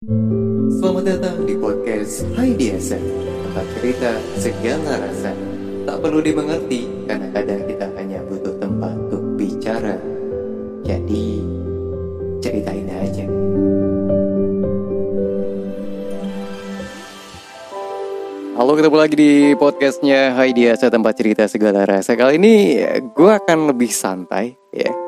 Selamat datang di podcast Hai Diasa Tempat cerita segala rasa Tak perlu dimengerti Karena kadang kita hanya butuh tempat untuk bicara. Jadi Ceritain aja. Halo ketemu lagi di podcastnya Hai Diasa Tempat cerita segala rasa. Kali ini gue akan lebih santai ya.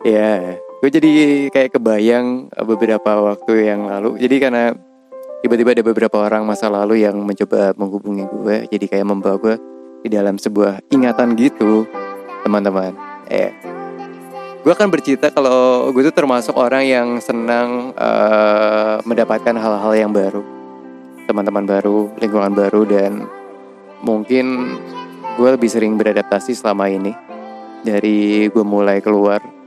Ya gue jadi kayak kebayang beberapa waktu yang lalu. Jadi karena tiba-tiba ada beberapa orang masa lalu yang mencoba menghubungi gue jadi kayak membawa gue di dalam sebuah ingatan gitu teman-teman. Eh gue akan bercerita kalau gue tuh termasuk orang yang senang uh, mendapatkan hal-hal yang baru. Teman-teman baru lingkungan baru dan mungkin gue lebih sering beradaptasi selama ini. Dari gue mulai keluar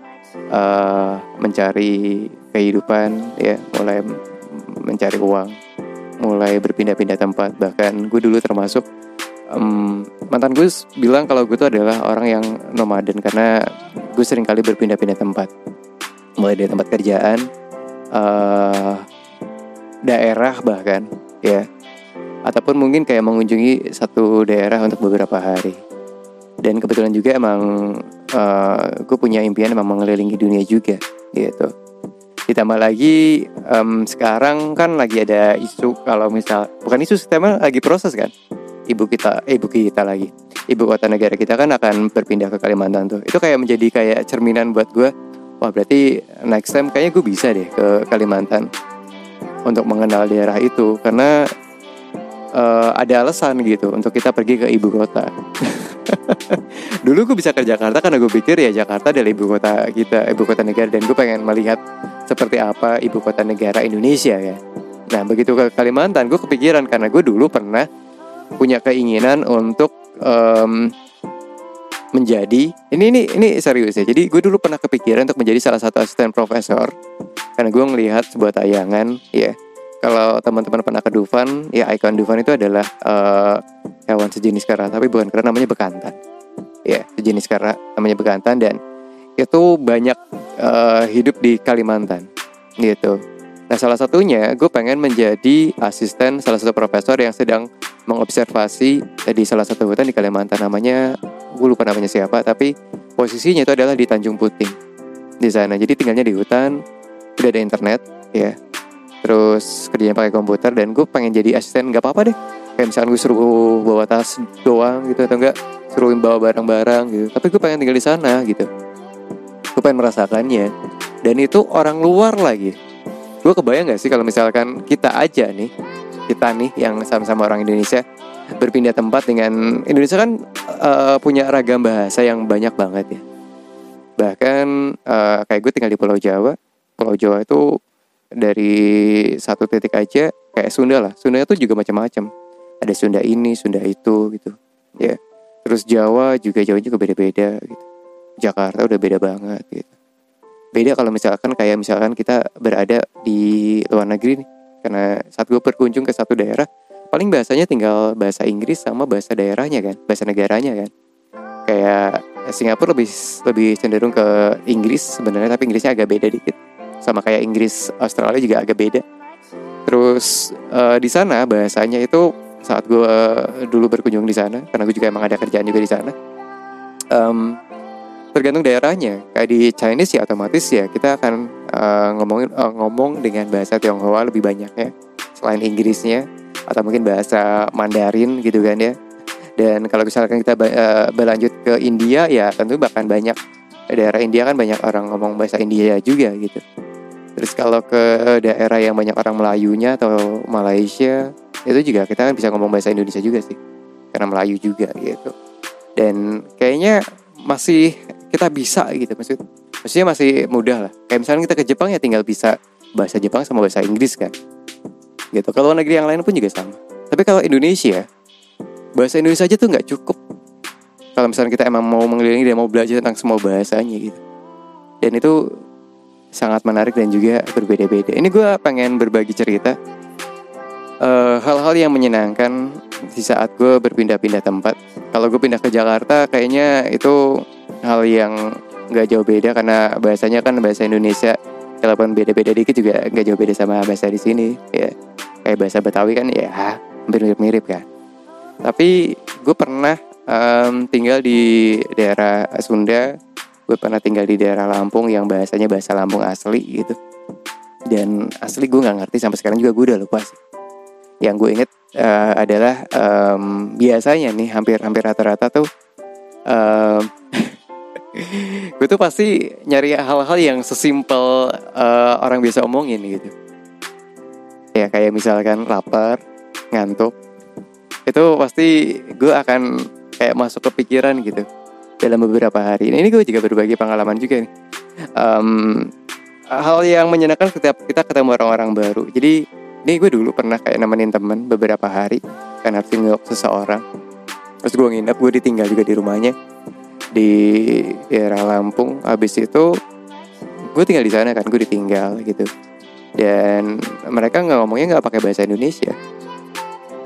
uh, mencari kehidupan ya mulai mencari uang mulai berpindah-pindah tempat. Bahkan gue dulu termasuk um, mantan gue bilang kalau gue tuh adalah orang yang nomaden karena gue sering kali berpindah-pindah tempat. Mulai dari tempat kerjaan uh, daerah bahkan ya. Ataupun mungkin kayak mengunjungi satu daerah untuk beberapa hari dan kebetulan juga emang uh, eh, gue punya impian emang mengelilingi dunia juga gitu. Ditambah lagi um, sekarang kan lagi ada isu kalau misal bukan isu sistemnya lagi proses kan. Ibu kita eh, ibu kita lagi. Ibu kota negara kita kan akan berpindah ke Kalimantan tuh. Itu kayak menjadi kayak cerminan buat gue wah berarti next time kayaknya gue bisa deh ke Kalimantan untuk mengenal daerah itu. Karena uh, ada alasan gitu untuk kita pergi ke ibu kota Dulu gue bisa ke Jakarta karena gue pikir ya Jakarta adalah ibu kota kita, ibu kota negara dan gue pengen melihat seperti apa ibu kota negara Indonesia ya. Nah begitu ke Kalimantan gue kepikiran karena gue dulu pernah punya keinginan untuk um, menjadi ini ini ini serius ya. Jadi gue dulu pernah kepikiran untuk menjadi salah satu asisten profesor karena gue ngelihat sebuah tayangan ya kalau teman-teman pernah ke Dufan, ya ikon Dufan itu adalah uh, hewan sejenis kera, tapi bukan kera namanya bekantan. Ya, sejenis kera namanya bekantan dan itu banyak uh, hidup di Kalimantan, gitu. Nah, salah satunya gue pengen menjadi asisten salah satu profesor yang sedang mengobservasi di salah satu hutan di Kalimantan namanya gue lupa namanya siapa, tapi posisinya itu adalah di Tanjung Puting di sana. Jadi tinggalnya di hutan, udah ada internet, ya terus kerjanya pakai komputer dan gue pengen jadi asisten nggak apa-apa deh. Kayak misalkan gue suruh bawa tas doang gitu atau enggak suruhin bawa barang-barang gitu. Tapi gue pengen tinggal di sana gitu. Gue pengen merasakannya. Dan itu orang luar lagi. Gue kebayang gak sih kalau misalkan kita aja nih kita nih yang sama-sama orang Indonesia berpindah tempat dengan Indonesia kan uh, punya ragam bahasa yang banyak banget ya. Bahkan uh, kayak gue tinggal di Pulau Jawa. Pulau Jawa itu dari satu titik aja kayak Sunda lah. Sunda itu juga macam-macam. Ada Sunda ini Sunda itu gitu. Ya. Terus Jawa juga Jawa juga beda-beda gitu. Jakarta udah beda banget gitu. Beda kalau misalkan kayak misalkan kita berada di luar negeri nih. Karena saat gue berkunjung ke satu daerah paling bahasanya tinggal bahasa Inggris sama bahasa daerahnya kan. Bahasa negaranya kan. Kayak Singapura lebih lebih cenderung ke Inggris sebenarnya tapi Inggrisnya agak beda dikit sama kayak Inggris Australia juga agak beda. Terus uh, di sana bahasanya itu saat gue uh, dulu berkunjung di sana karena gue juga emang ada kerjaan juga di sana um, tergantung daerahnya. Kayak di Chinese ya otomatis ya kita akan uh, ngomongin uh, ngomong dengan bahasa Tionghoa lebih banyak ya selain Inggrisnya atau mungkin bahasa Mandarin gitu kan ya. Dan kalau misalkan kita uh, berlanjut ke India ya tentu bahkan banyak daerah India kan banyak orang ngomong bahasa India juga gitu Terus kalau ke daerah yang banyak orang Melayunya atau Malaysia itu juga kita kan bisa ngomong bahasa Indonesia juga sih karena Melayu juga gitu. Dan kayaknya masih kita bisa gitu maksud maksudnya masih mudah lah. Kayak misalnya kita ke Jepang ya tinggal bisa bahasa Jepang sama bahasa Inggris kan. Gitu. Kalau negeri yang lain pun juga sama. Tapi kalau Indonesia bahasa Indonesia aja tuh nggak cukup. Kalau misalnya kita emang mau mengelilingi dan mau belajar tentang semua bahasanya gitu. Dan itu sangat menarik dan juga berbeda-beda. Ini gue pengen berbagi cerita eh, hal-hal uh, yang menyenangkan di saat gue berpindah-pindah tempat. Kalau gue pindah ke Jakarta, kayaknya itu hal yang nggak jauh beda karena bahasanya kan bahasa Indonesia walaupun beda-beda dikit juga nggak jauh beda sama bahasa di sini ya kayak bahasa Betawi kan ya hampir mirip-mirip kan tapi gue pernah um, tinggal di daerah Sunda gue pernah tinggal di daerah Lampung yang bahasanya bahasa Lampung asli gitu. Dan asli gue nggak ngerti sampai sekarang juga gue udah lupa sih. Yang gue inget uh, adalah um, biasanya nih hampir-hampir rata-rata tuh um, gue tuh pasti nyari hal-hal yang sesimpel uh, orang biasa omongin gitu. Ya kayak misalkan lapar ngantuk itu pasti gue akan kayak masuk ke pikiran gitu dalam beberapa hari. Ini gue juga berbagi pengalaman juga nih. Um, hal yang menyenangkan setiap kita ketemu orang-orang baru. Jadi ini gue dulu pernah kayak nemenin temen beberapa hari kan harus tinggal seseorang. Terus gue nginep gue ditinggal juga di rumahnya di daerah Lampung. Habis itu gue tinggal di sana kan gue ditinggal gitu. Dan mereka nggak ngomongnya nggak pakai bahasa Indonesia.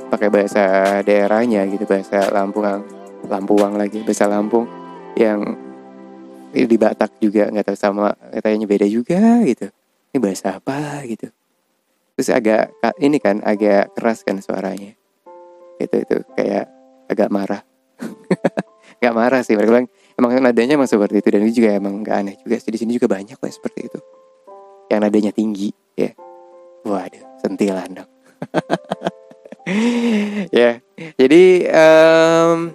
Pakai bahasa daerahnya gitu bahasa Lampung Lampuang lagi bahasa Lampung yang di Batak juga nggak tahu sama katanya beda juga gitu. Ini bahasa apa gitu. Terus agak ini kan agak keras kan suaranya. Itu itu kayak agak marah. Nggak marah sih mereka bilang emang nadanya emang seperti itu. Dan itu juga emang nggak aneh juga sih di sini juga banyak lah seperti itu. Yang nadanya tinggi ya. Waduh sentilan dong. Ya jadi um,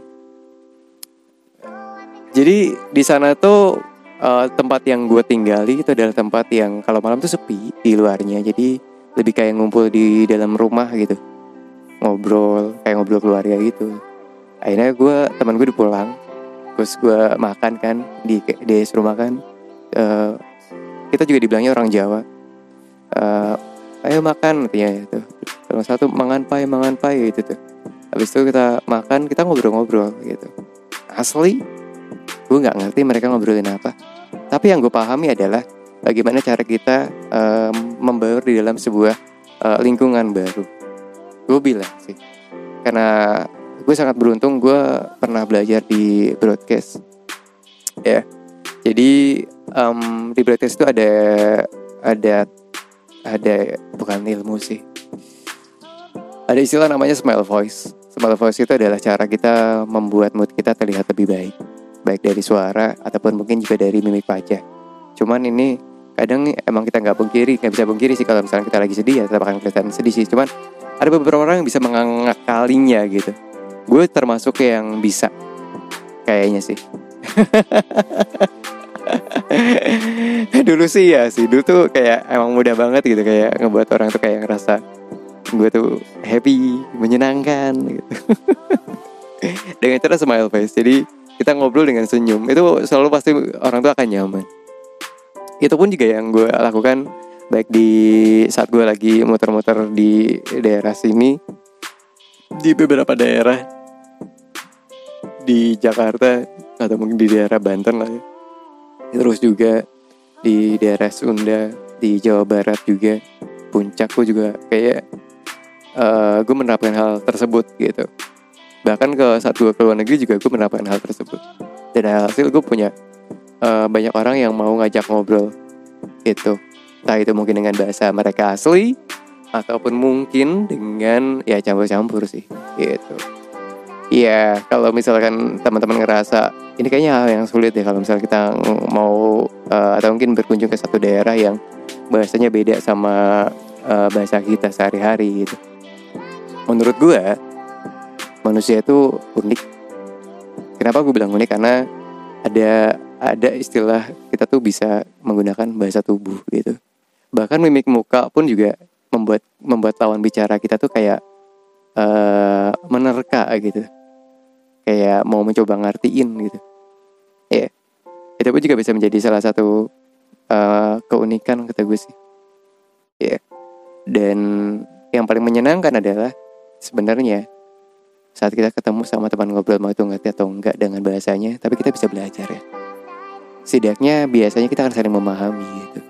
jadi di sana tuh uh, tempat yang gue tinggali itu adalah tempat yang kalau malam tuh sepi di luarnya. Jadi lebih kayak ngumpul di dalam rumah gitu. Ngobrol kayak ngobrol keluarga gitu. Akhirnya gue teman gue pulang terus gue makan kan di di rumah kan. Uh, kita juga dibilangnya orang Jawa. Uh, ayo makan katanya itu salah satu mangan pai mangan pai gitu tuh. Habis itu kita makan kita ngobrol-ngobrol gitu. Asli gue nggak ngerti mereka ngobrolin apa tapi yang gue pahami adalah bagaimana cara kita um, membaur di dalam sebuah uh, lingkungan baru. Gue bilang sih, karena gue sangat beruntung gue pernah belajar di broadcast, ya. Jadi um, di broadcast itu ada ada ada bukan ilmu sih, ada istilah namanya smile voice. Smile voice itu adalah cara kita membuat mood kita terlihat lebih baik, baik dari suara ataupun mungkin juga dari mimik wajah. Cuman ini kadang emang kita nggak bungkiri nggak bisa bungkiri sih kalau misalnya kita lagi sedih ya tetap akan kelihatan sedih sih. Cuman ada beberapa orang yang bisa mengakalinya gitu. Gue termasuk yang bisa kayaknya sih. Dulu sih ya sih dulu tuh kayak emang mudah banget gitu kayak ngebuat orang tuh kayak ngerasa gue tuh happy menyenangkan gitu. Dengan cara smile face jadi kita ngobrol dengan senyum itu selalu pasti orang tuh akan nyaman. Itu pun juga yang gue lakukan baik di saat gue lagi muter-muter di daerah sini. Di beberapa daerah di Jakarta atau mungkin di daerah Banten lah ya. Terus juga di daerah Sunda di Jawa Barat juga puncak gue juga kayak uh, gue menerapkan hal tersebut gitu bahkan ke saat gue ke luar negeri juga gue menerapkan hal tersebut. Dan hasil gue punya uh, banyak orang yang mau ngajak ngobrol itu entah itu mungkin dengan bahasa mereka asli ataupun mungkin dengan ya campur-campur sih gitu. Iya, kalau misalkan teman-teman ngerasa ini kayaknya hal yang sulit ya kalau misalnya kita mau uh, atau mungkin berkunjung ke satu daerah yang bahasanya beda sama uh, bahasa kita sehari-hari gitu. Menurut gue manusia itu unik. Kenapa gue bilang unik? Karena ada ada istilah kita tuh bisa menggunakan bahasa tubuh gitu. Bahkan mimik muka pun juga membuat membuat lawan bicara kita tuh kayak uh, menerka gitu. Kayak mau mencoba ngertiin gitu. Ya. Yeah. Itu pun juga bisa menjadi salah satu uh, keunikan kata gue sih. Ya. Yeah. Dan yang paling menyenangkan adalah sebenarnya saat kita ketemu sama teman ngobrol mau itu ngerti atau enggak dengan bahasanya, tapi kita bisa belajar ya. Setidaknya biasanya kita akan saling memahami gitu.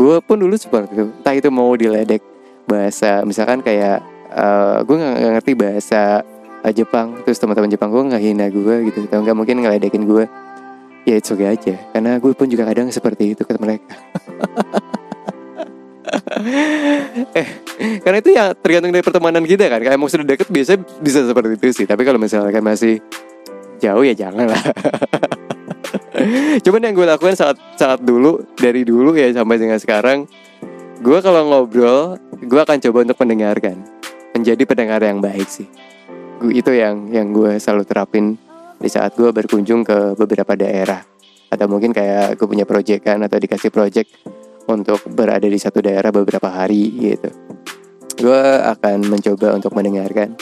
Gue pun dulu seperti itu. Entah itu mau diledek bahasa misalkan kayak uh, gue nggak ngerti bahasa uh, Jepang terus teman-teman Jepang gue nggak hina gue gitu atau nggak mungkin ngeledekin gue ya itu okay aja. Karena gue pun juga kadang seperti itu ke mereka eh, karena itu ya tergantung dari pertemanan kita kan. Kayak mau sudah deket biasa bisa seperti itu sih. Tapi kalau misalkan masih jauh ya jangan lah. Cuman yang gue lakukan saat saat dulu dari dulu ya sampai dengan sekarang, gue kalau ngobrol, gue akan coba untuk mendengarkan, menjadi pendengar yang baik sih. Gue itu yang yang gue selalu terapin di saat gue berkunjung ke beberapa daerah atau mungkin kayak gue punya project kan atau dikasih project untuk berada di satu daerah beberapa hari gitu. Gue akan mencoba untuk mendengarkan.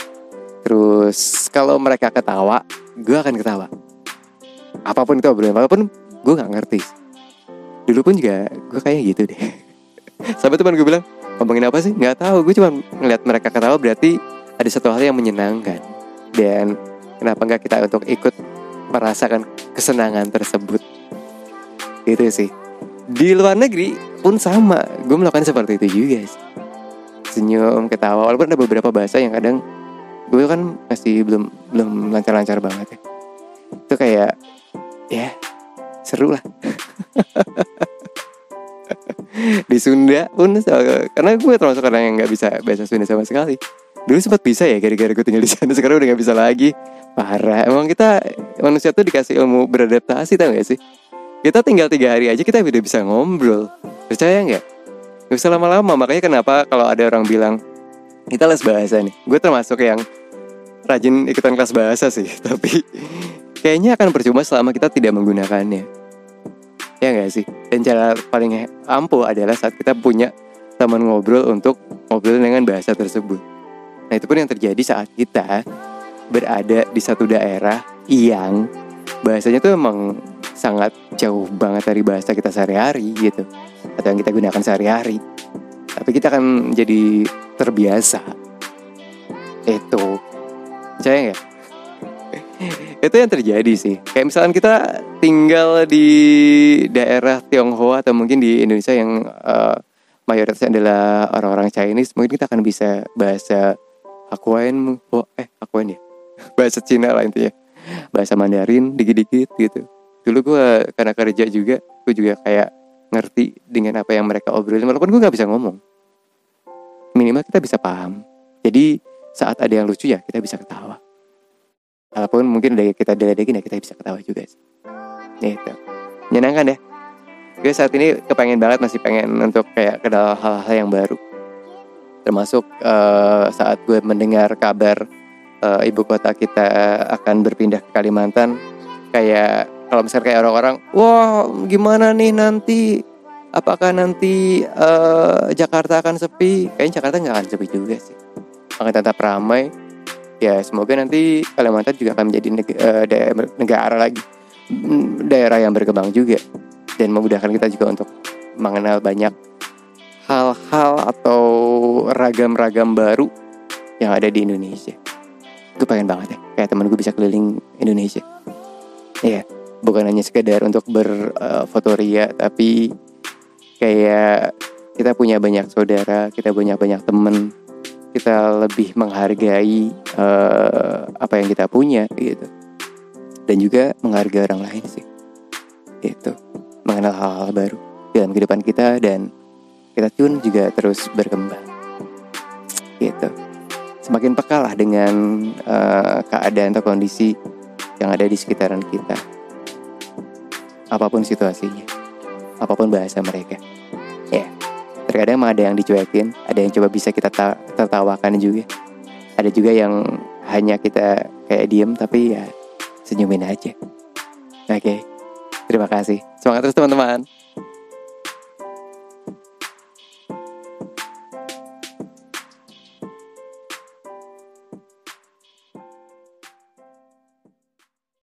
Terus kalau mereka ketawa, gue akan ketawa. Apa pun itu obrolan, apa pun gue nggak ngerti. Dulu pun juga gue kayak gitu deh. Sampai teman gue bilang ngomongin apa sih? Nggak tahu. Gue cuma ngeliat mereka ketawa berarti ada satu hal yang menyenangkan. Dan kenapa nggak kita untuk ikut merasakan kesenangan tersebut? Itu sih. Di luar negeri pun sama, gue melakukan seperti itu juga. Senyum, ketawa, walaupun ada beberapa bahasa yang kadang gue kan masih belum belum lancar-lancar banget ya. Itu kayak ya seru lah. di Sunda pun karena gue termasuk orang yang nggak bisa bahasa Sunda sama sekali dulu sempat bisa ya gara-gara gue tinggal di sana sekarang udah nggak bisa lagi parah emang kita manusia tuh dikasih ilmu beradaptasi tau gak sih kita tinggal tiga hari aja kita udah bisa ngobrol percaya nggak? Gak usah lama-lama makanya kenapa kalau ada orang bilang kita les bahasa nih. Gue termasuk yang rajin ikutan kelas bahasa sih tapi kayaknya akan percuma selama kita tidak menggunakannya. Ya nggak sih? Dan cara paling ampuh adalah saat kita punya teman ngobrol untuk ngobrol dengan bahasa tersebut. Nah itu pun yang terjadi saat kita berada di satu daerah yang bahasanya tuh emang sangat jauh banget dari bahasa kita sehari-hari gitu. Atau yang kita gunakan sehari-hari. Tapi kita akan jadi terbiasa. Itu. Percaya nggak? Itu yang terjadi sih. Kayak misalkan kita tinggal di daerah Tionghoa atau mungkin di Indonesia yang uh, mayoritasnya adalah orang-orang Chinese mungkin kita akan bisa bahasa Hokkien oh, eh Hokkien ya? Bahasa Cina lah intinya. Bahasa Mandarin dikit-dikit gitu dulu gue karena kerja juga gue juga kayak ngerti dengan apa yang mereka obrolin walaupun gue nggak bisa ngomong. Minimal kita bisa paham. Jadi saat ada yang lucu ya kita bisa ketawa. Walaupun mungkin udah kita deledekin ya kita bisa ketawa juga sih. Itu menyenangkan deh gue saat ini kepengen banget masih pengen untuk kayak kenal hal-hal yang baru. Termasuk uh, saat gue mendengar kabar uh, ibu kota kita akan berpindah ke Kalimantan kayak kalau misalnya kayak orang-orang wah gimana nih nanti? Apakah nanti uh, Jakarta akan sepi? Kayaknya Jakarta nggak akan sepi juga sih. Akan tetap ramai. Ya semoga nanti Kalimantan juga akan menjadi negara, uh, daerah, negara lagi. Mm, daerah yang berkembang juga. Dan memudahkan kita juga untuk mengenal banyak hal-hal atau ragam-ragam baru yang ada di Indonesia. Gue pengen banget ya, kayak temen gue bisa keliling Indonesia. Iya, bukan hanya sekedar untuk berfotoria, uh, tapi kayak kita punya banyak saudara, kita punya banyak temen, kita lebih menghargai uh, apa yang kita punya gitu, dan juga menghargai orang lain sih. Itu mengenal hal-hal baru dalam kehidupan kita dan kita pun juga terus berkembang gitu. Semakin peka lah dengan uh, keadaan atau kondisi yang ada di sekitaran kita apa pun situasinya apa pun bahasa mereka. Ya terkadang ada yang dicuekin ada yang coba bisa kita tertawakan juga. Ada juga yang hanya kita kayak diem tapi ya senyumin aja. Oke okay. terima kasih. Semangat terus teman-teman